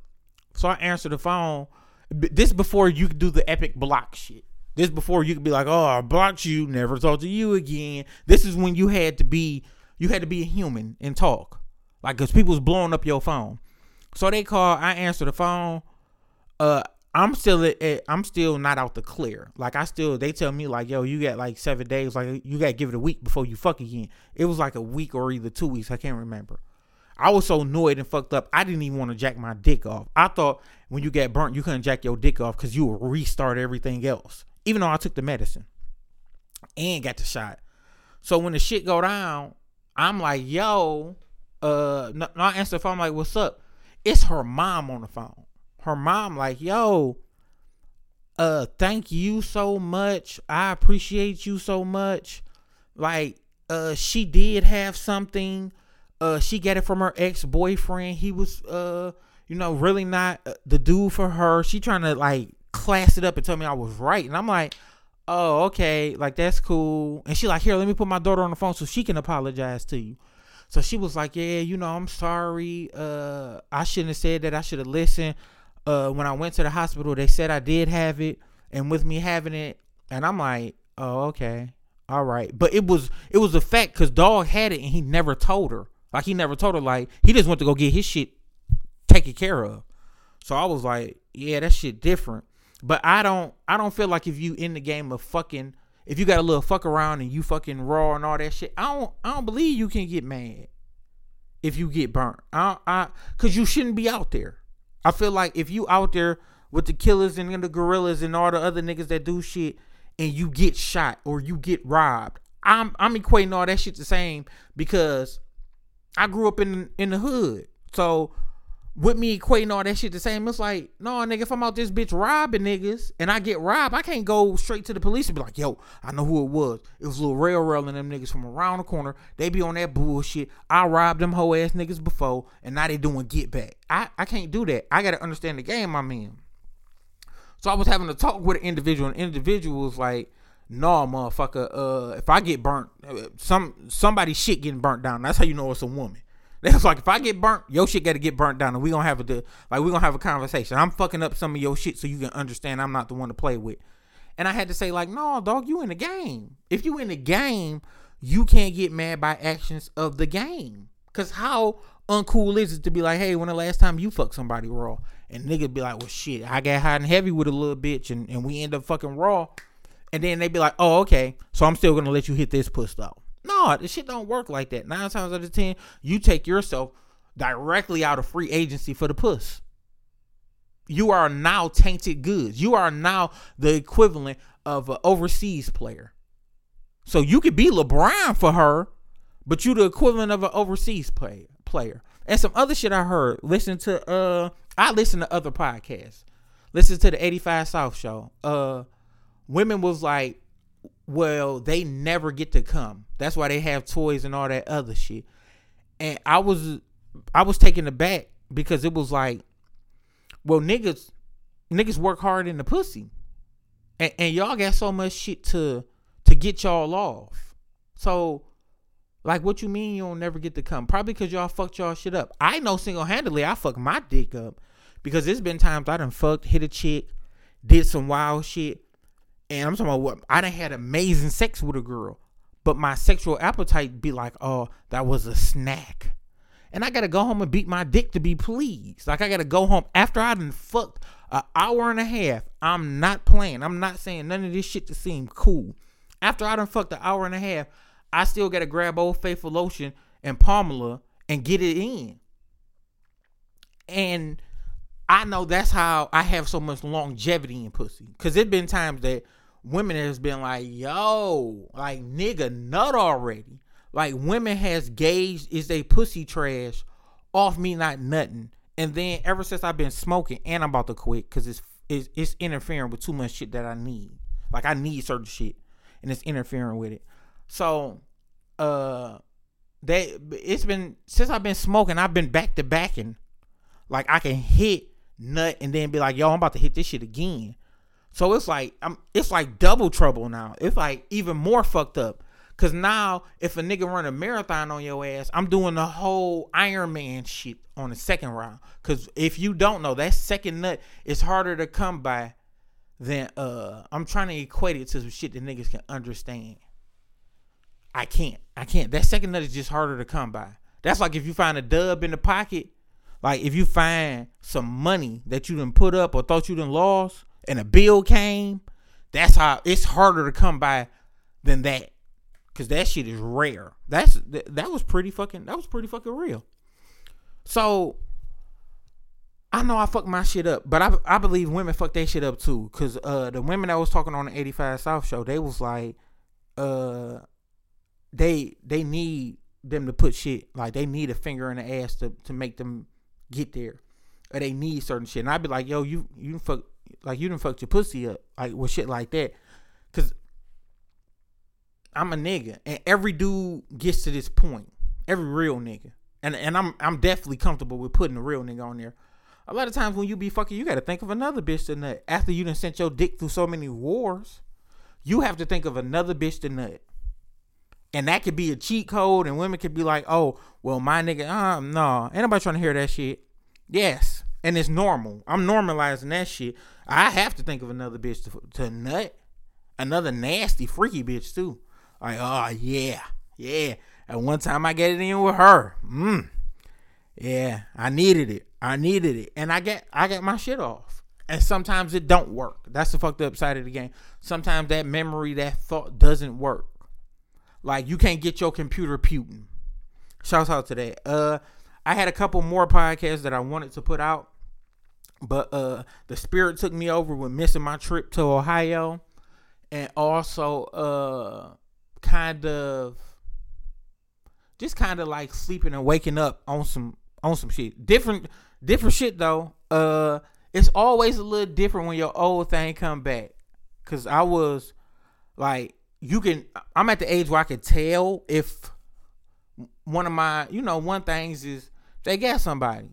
So I answer the phone. This before you could do the epic block shit. This before you could be like, oh, I blocked you, never talk to you again. This is when you had to be, you had to be a human and talk, like, cause people was blowing up your phone. So they call, I answer the phone. Uh, I'm still, I'm still not out the clear. Like I still, they tell me like, yo, you got like seven days. Like you got to give it a week before you fuck again. It was like a week or either two weeks. I can't remember. I was so annoyed and fucked up. I didn't even want to jack my dick off. I thought when you get burnt, you couldn't jack your dick off because you would restart everything else. Even though I took the medicine and got the shot. So when the shit go down, I'm like, yo, uh, no, no I answer the phone. I'm like, what's up? It's her mom on the phone. Her mom like, yo, uh, thank you so much. I appreciate you so much. Like, uh, she did have something uh she got it from her ex-boyfriend. He was uh you know really not uh, the dude for her. She trying to like class it up and tell me i was right. And i'm like oh okay. Like that's cool. And she like here let me put my daughter on the phone so she can apologize to you. So she was like yeah you know i'm sorry. Uh i shouldn't have said that. I should have listened. Uh when i went to the hospital they said i did have it and with me having it. And i'm like oh okay. All right. But it was it was a fact because dog had it and he never told her like he never told her. Like he just went to go get his shit taken care of. So I was like, yeah, that shit different. But I don't I don't feel like if you in the game of fucking if you got a little fuck around and you fucking raw and all that shit, I don't I don't believe you can get mad if you get burnt. I I cause you shouldn't be out there. I feel like if you out there with the killers and the gorillas and all the other niggas that do shit and you get shot or you get robbed, I'm I'm equating all that shit the same because I grew up in in the hood. So with me equating all that shit the same, it's like, no, nigga, if I'm out this bitch robbing niggas and I get robbed, I can't go straight to the police and be like, yo, I know who it was. It was little railroad and them niggas from around the corner. They be on that bullshit. I robbed them hoe ass niggas before and now they doing get back. I, I can't do that. I gotta understand the game I'm in. So I was having to talk with an individual, and individual was like, no, motherfucker, uh, if I get burnt, uh, some somebody shit getting burnt down. That's how you know it's a woman. That's like if I get burnt, your shit got to get burnt down, and we gonna have a like we gonna have a conversation. I'm fucking up some of your shit so you can understand I'm not the one to play with. And I had to say like, no, dog, you in the game. If you in the game, you can't get mad by actions of the game. Cause how uncool is it to be like, hey, when the last time you fucked somebody raw? And nigga be like, well, shit, I got hot and heavy with a little bitch, and, and we end up fucking raw. And then they be like, oh, okay, so I'm still gonna let you hit this puss though. No, this shit don't work like that. Nine times out of ten, you take yourself directly out of free agency for the puss. You are now tainted goods. You are now the equivalent of an overseas player. So you could be LeBron for her, but you the equivalent of an overseas play, player. And some other shit I heard. Listen to uh I listen to other podcasts. Listen to the 85 South show. Uh women was like well, they never get to come. That's why they have toys and all that other shit. And I was I was taken aback because it was like, well, niggas niggas work hard in the pussy. And, and y'all got so much shit to to get y'all off. So like what you mean you don't never get to come? Probably because y'all fucked y'all shit up. I know single handedly I fucked my dick up. Because there's been times I done fucked, hit a chick, did some wild shit, and I'm talking about what I done had amazing sex with a girl, but my sexual appetite be like, oh, that was a snack. And I gotta go home and beat my dick to be pleased. Like I gotta go home after I done fucked an hour and a half. I'm not playing. I'm not saying none of this shit to seem cool. After I done fucked an hour and a half, I still gotta grab old faithful lotion and Palmolive and get it in. And I know that's how I have so much longevity in pussy. Cause it been times that women has been like, yo, like nigga, nut already. Like women has gauged is a pussy trash off me not nutting. And then ever since I've been smoking and I'm about to quit because it's, it's it's interfering with too much shit that I need. Like I need certain shit and it's interfering with it. So uh they it's been since I've been smoking, I've been back to backing. Like I can hit nut and then be like, yo, I'm about to hit this shit again. So it's like I'm it's like double trouble now. It's like even more fucked up. Cause now if a nigga run a marathon on your ass, I'm doing the whole Iron Man shit on the second round. Cause if you don't know, that second nut is harder to come by than uh I'm trying to equate it to some shit that niggas can understand. I can't. I can't. That second nut is just harder to come by. That's like if you find a dub in the pocket, like if you find some money that you done put up or thought you done lost, and a bill came, that's how it's harder to come by than that. Cause that shit is rare. That's that was pretty fucking that was pretty fucking real. So I know I fucked my shit up, but I I believe women fuck that shit up too. Cause uh the women that was talking on the 85 South show, they was like, uh they they need them to put shit like they need a finger in the ass to, to make them get there. Or they need certain shit. And I'd be like, yo, you you fuck like you done fucked your pussy up, like with shit like that. Cause I'm a nigga, and every dude gets to this point. Every real nigga, and and I'm I'm definitely comfortable with putting a real nigga on there. A lot of times when you be fucking, you got to think of another bitch to nut. After you done sent your dick through so many wars, you have to think of another bitch to nut. And that could be a cheat code, and women could be like, "Oh, well, my nigga, uh, no, ain't nobody trying to hear that shit." Yes, and it's normal. I'm normalizing that shit. I have to think of another bitch to, to nut, another nasty, freaky bitch too. Like, oh yeah, yeah. At one time I get it in with her. Mm. Yeah, I needed it. I needed it, and I get I get my shit off. And sometimes it don't work. That's the fucked up side of the game. Sometimes that memory, that thought doesn't work. Like you can't get your computer puting. Shouts out to that. Uh, I had a couple more podcasts that I wanted to put out but uh the spirit took me over with missing my trip to Ohio and also uh kind of just kind of like sleeping and waking up on some on some shit. Different different shit though. Uh it's always a little different when your old thing come back. Cause I was like you can I'm at the age where I can tell if one of my you know, one things is they got somebody.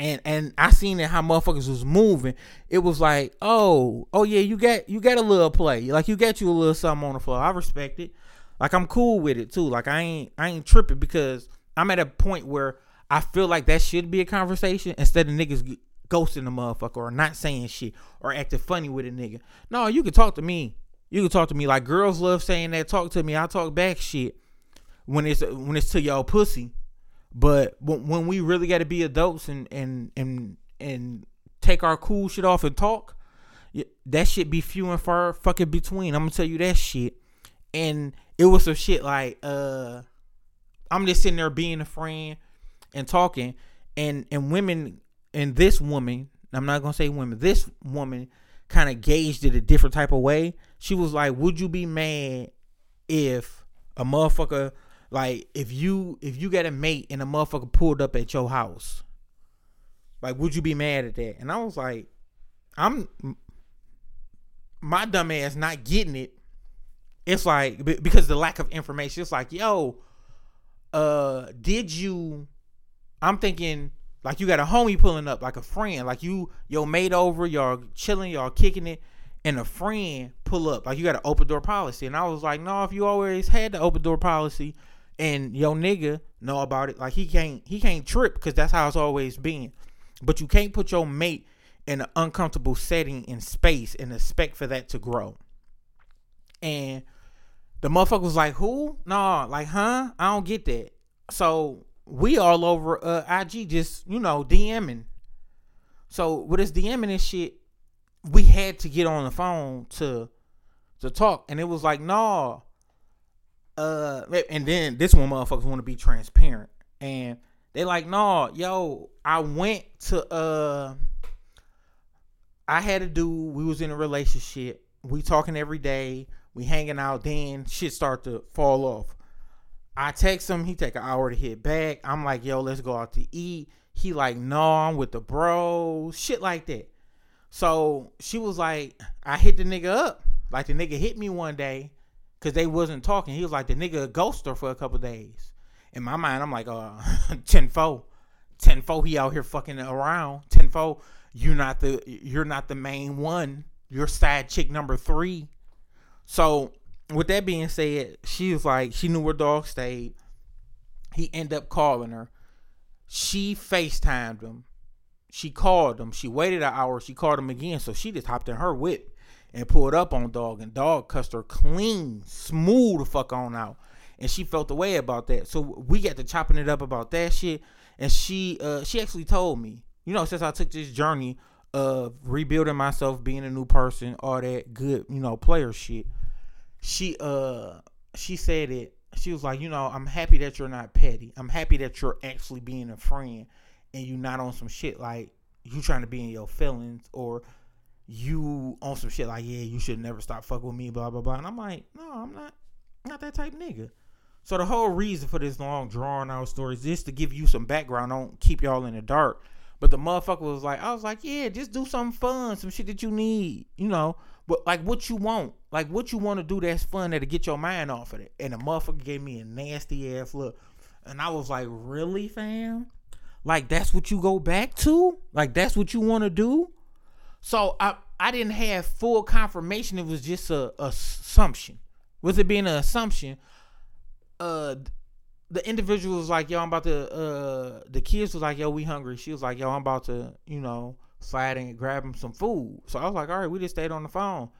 And and I seen it how motherfuckers was moving. It was like, oh, oh yeah, you got you got a little play. Like you got you a little something on the floor. I respect it. Like I'm cool with it too. Like I ain't I ain't tripping because I'm at a point where I feel like that should be a conversation instead of niggas ghosting the motherfucker or not saying shit or acting funny with a nigga. No, you can talk to me. You can talk to me like girls love saying that. Talk to me. I talk back shit when it's when it's to y'all pussy. But when, we really got to be adults and and and and take our cool shit off and talk, that shit be few and far fucking between. I'm gonna tell you that shit. And it was some shit like uh I'm just sitting there being a friend and talking and and women and this woman, I'm not gonna say women, this woman kind of gauged it a different type of way. She was like, Would you be mad if a motherfucker like if you if you got a mate and a motherfucker pulled up at your house? Like, would you be mad at that? And I was like, I'm my dumb ass not getting it. It's like because the lack of information. It's like, yo, uh, did you? I'm thinking like you got a homie pulling up, like a friend, like you your mate over, y'all chilling, y'all kicking it, and a friend pull up, like you got an open door policy. And I was like, no, if you always had the open door policy, and your nigga know about it, like he can't he can't trip because that's how it's always been. But you can't put your mate in an uncomfortable setting in space and expect for that to grow. And the motherfucker was like, "Who? No, like, huh? I don't get that." So we all over uh, IG, just you know, DMing. So with this DMing and shit, we had to get on the phone to to talk, and it was like, "No." Uh, and then this one motherfuckers want to be transparent, and they like, "No, yo, I went to uh." I had a dude. We was in a relationship. We talking every day we hanging out. Then shit start to fall off. I text him. He take an hour to hit back. I'm like, yo, let's go out to eat. He like, no, I'm with the bros. Shit like that. So she was like, I hit the nigga up. Like the nigga hit me one day because they wasn't talking. He was like, the nigga ghosted her for a couple days. In my mind, I'm like, uh, 10 4. 10 4, he out here fucking around. 10 4, you're not the you're not the main one. You're side chick number three. So with that being said, she was like, she knew where dog stayed. He ended up calling her. She FaceTimed him. She called him. She waited an hour. She called him again. So she just hopped in her whip and pulled up on dog. And dog cussed her clean, smooth the fuck on out. And she felt the way about that. So we got to chopping it up about that shit. And she uh she actually told me, you know, since I took this journey of rebuilding myself, being a new person, all that good, you know, player shit she uh she said it she was like you know i'm happy that you're not petty i'm happy that you're actually being a friend and you're not on some shit like you trying to be in your feelings or you on some shit like yeah you should never stop fucking with me blah blah blah and i'm like no i'm not not that type nigga so the whole reason for this long drawn out story is just to give you some background don't keep y'all in the dark but the motherfucker was like i was like yeah just do something fun some shit that you need you know but like what you want, like what you want to do that's fun that'll get your mind off of it. And the motherfucker gave me a nasty ass look. And I was like, really, fam? Like that's what you go back to? Like that's what you want to do? So I I didn't have full confirmation. It was just a, a assumption. With it being an assumption, uh the individual was like, yo, I'm about to uh the kids was like, yo, we hungry. She was like, yo, I'm about to, you know, sliding and grabbing some food. So I was like, all right, we just stayed on the phone.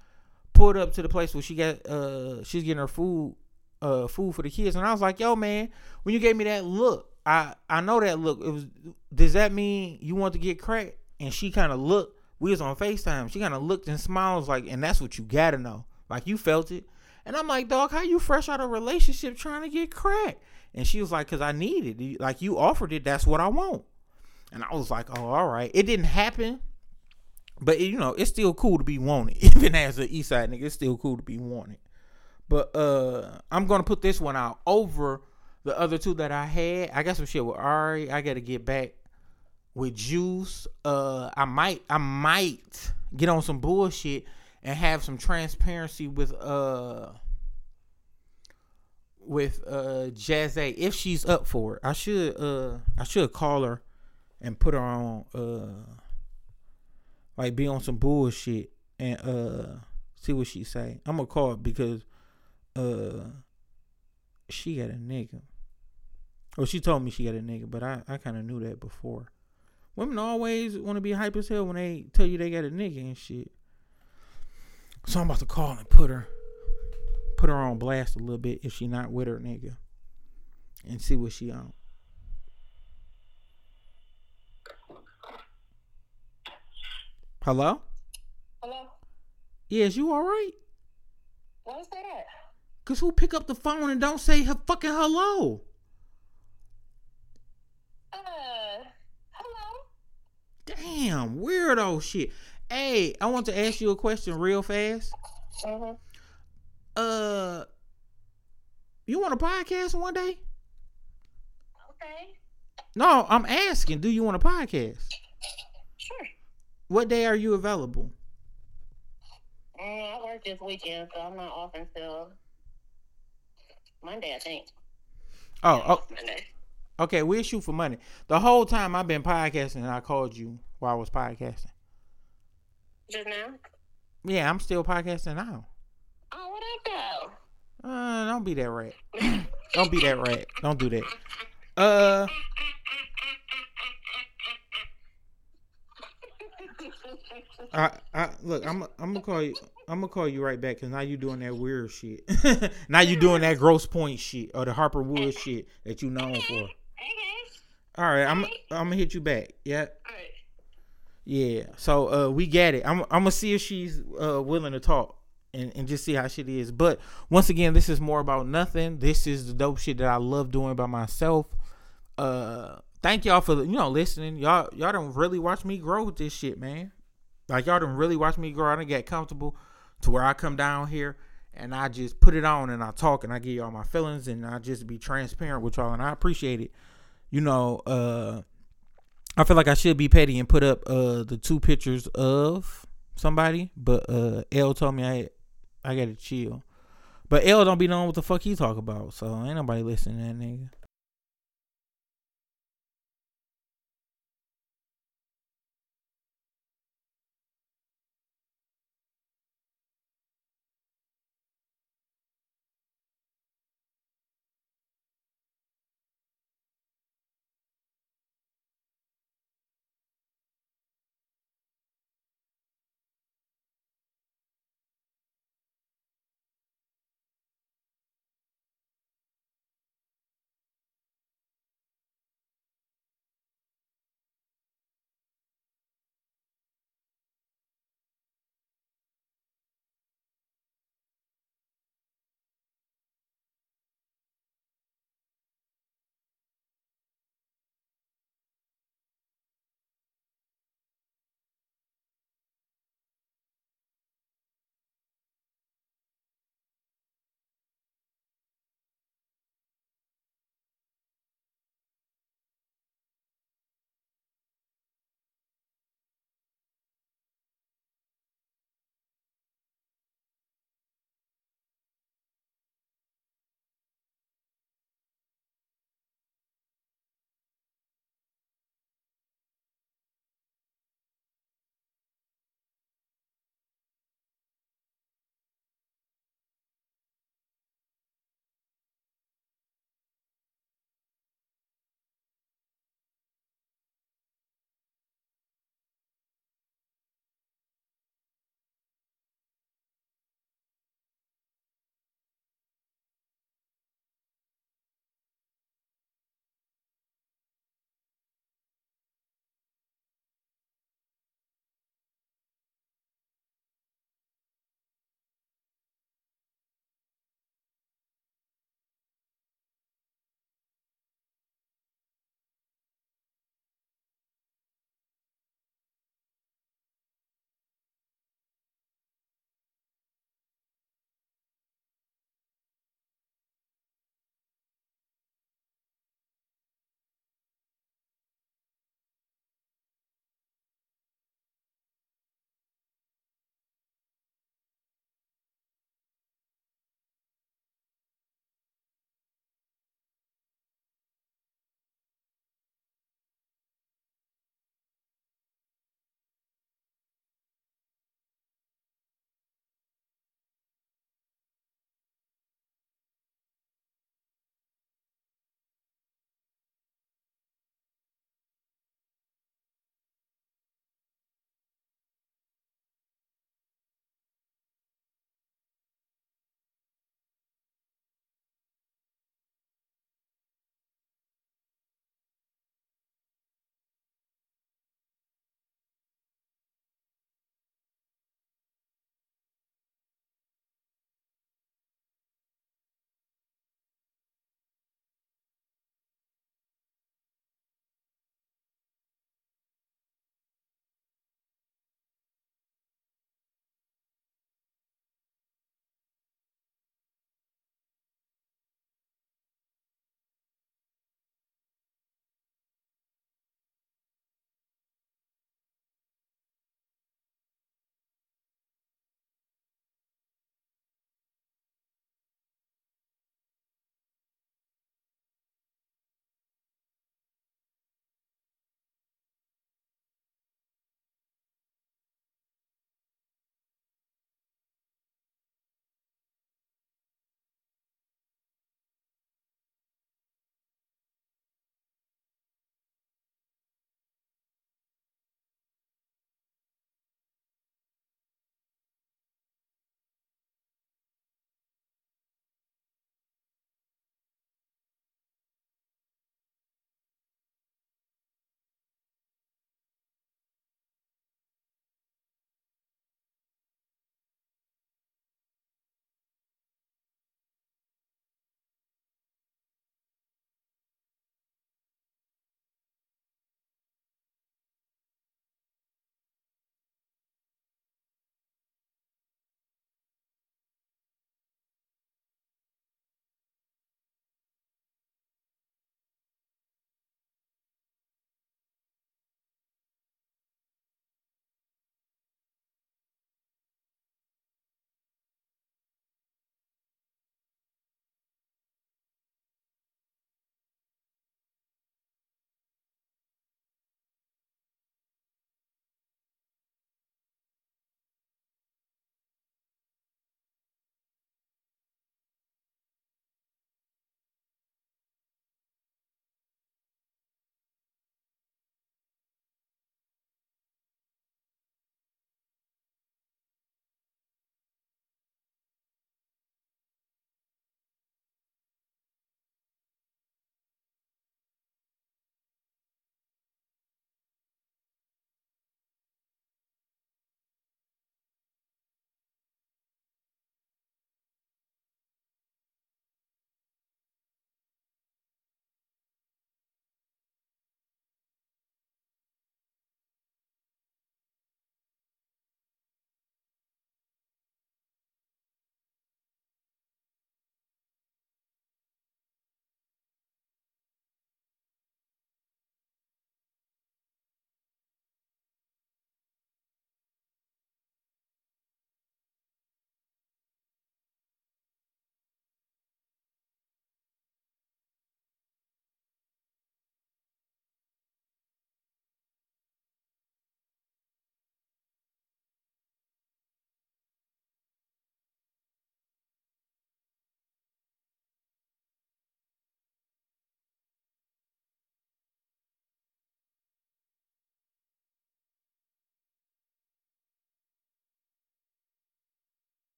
Pulled up to the place where she got uh she's getting her food uh food for the kids. And I was like, yo, man, when you gave me that look, I I know that look. It was does that mean you want to get cracked? And she kind of looked. We was on FaceTime. She kind of looked and smiled like, and that's what you gotta know. Like you felt it. And I'm like, dog, how you fresh out of relationship trying to get cracked? And she was like, cause I need it. Like you offered it. That's what I want. And I was like, oh, all right. It didn't happen, but you know, it's still cool to be wanted. Even as an East Side nigga, it's still cool to be wanted. But uh I'm gonna put this one out over the other two that I had, I got some shit with Ari. I got to get back with Juice. Uh, I might, I might get on some bullshit and have some transparency with uh with uh Jazz if she's up for it. I should uh I should call her and put her on uh like be on some bullshit and uh see what she say. I'm gonna call it because uh she got a nigga. Well, she told me she got a nigga, but I, I kind of knew that before. Women always want to be hype as hell when they tell you they got a nigga and shit. So I'm about to call and put her put her on blast a little bit if she not with her nigga. And see what she on. Hello? Hello? Yes, you all right? What's that? Cause who pick up the phone and don't say her fucking hello? Uh, hello? Damn, weirdo shit. Hey, I want to ask you a question real fast. Mm-hmm. Uh, you want a podcast one day? Okay. No, I'm asking. Do you want a podcast? Sure. What day are you available? Mm, I work this weekend, so I'm not off until Monday, I think. Oh, oh Monday. Okay. We'll shoot for money. The whole time I've been podcasting, and I called you while I was podcasting. Just now? Yeah, I'm still podcasting now. Oh, what up, though? Uh, don't be that rat. don't be that rat. Don't do that. Uh, I, I look. I'm, I'm gonna call you. I'm gonna call you right back because now you doing that weird shit. now you doing that Grosse Pointe shit or the Harper Wood shit that you known for. All right, I'm, I'm gonna hit you back. Yeah, right. yeah. So, uh, we get it. I'm, I'm gonna see if she's uh willing to talk. And, and just see how shit is. But once again, this is more about nothing. This is the dope shit that I love doing by myself. Uh, thank y'all for you know listening. Y'all y'all don't really watch me grow with this shit, man. Like y'all don't really watch me grow. I don't get comfortable to where I come down here and I just put it on and I talk and I give y'all my feelings and I just be transparent with y'all and I appreciate it. You know, uh I feel like I should be petty and put up uh the two pictures of somebody, but uh L told me I I gotta chill. But L don't be knowing what the fuck he talk about, so ain't nobody listening to that nigga.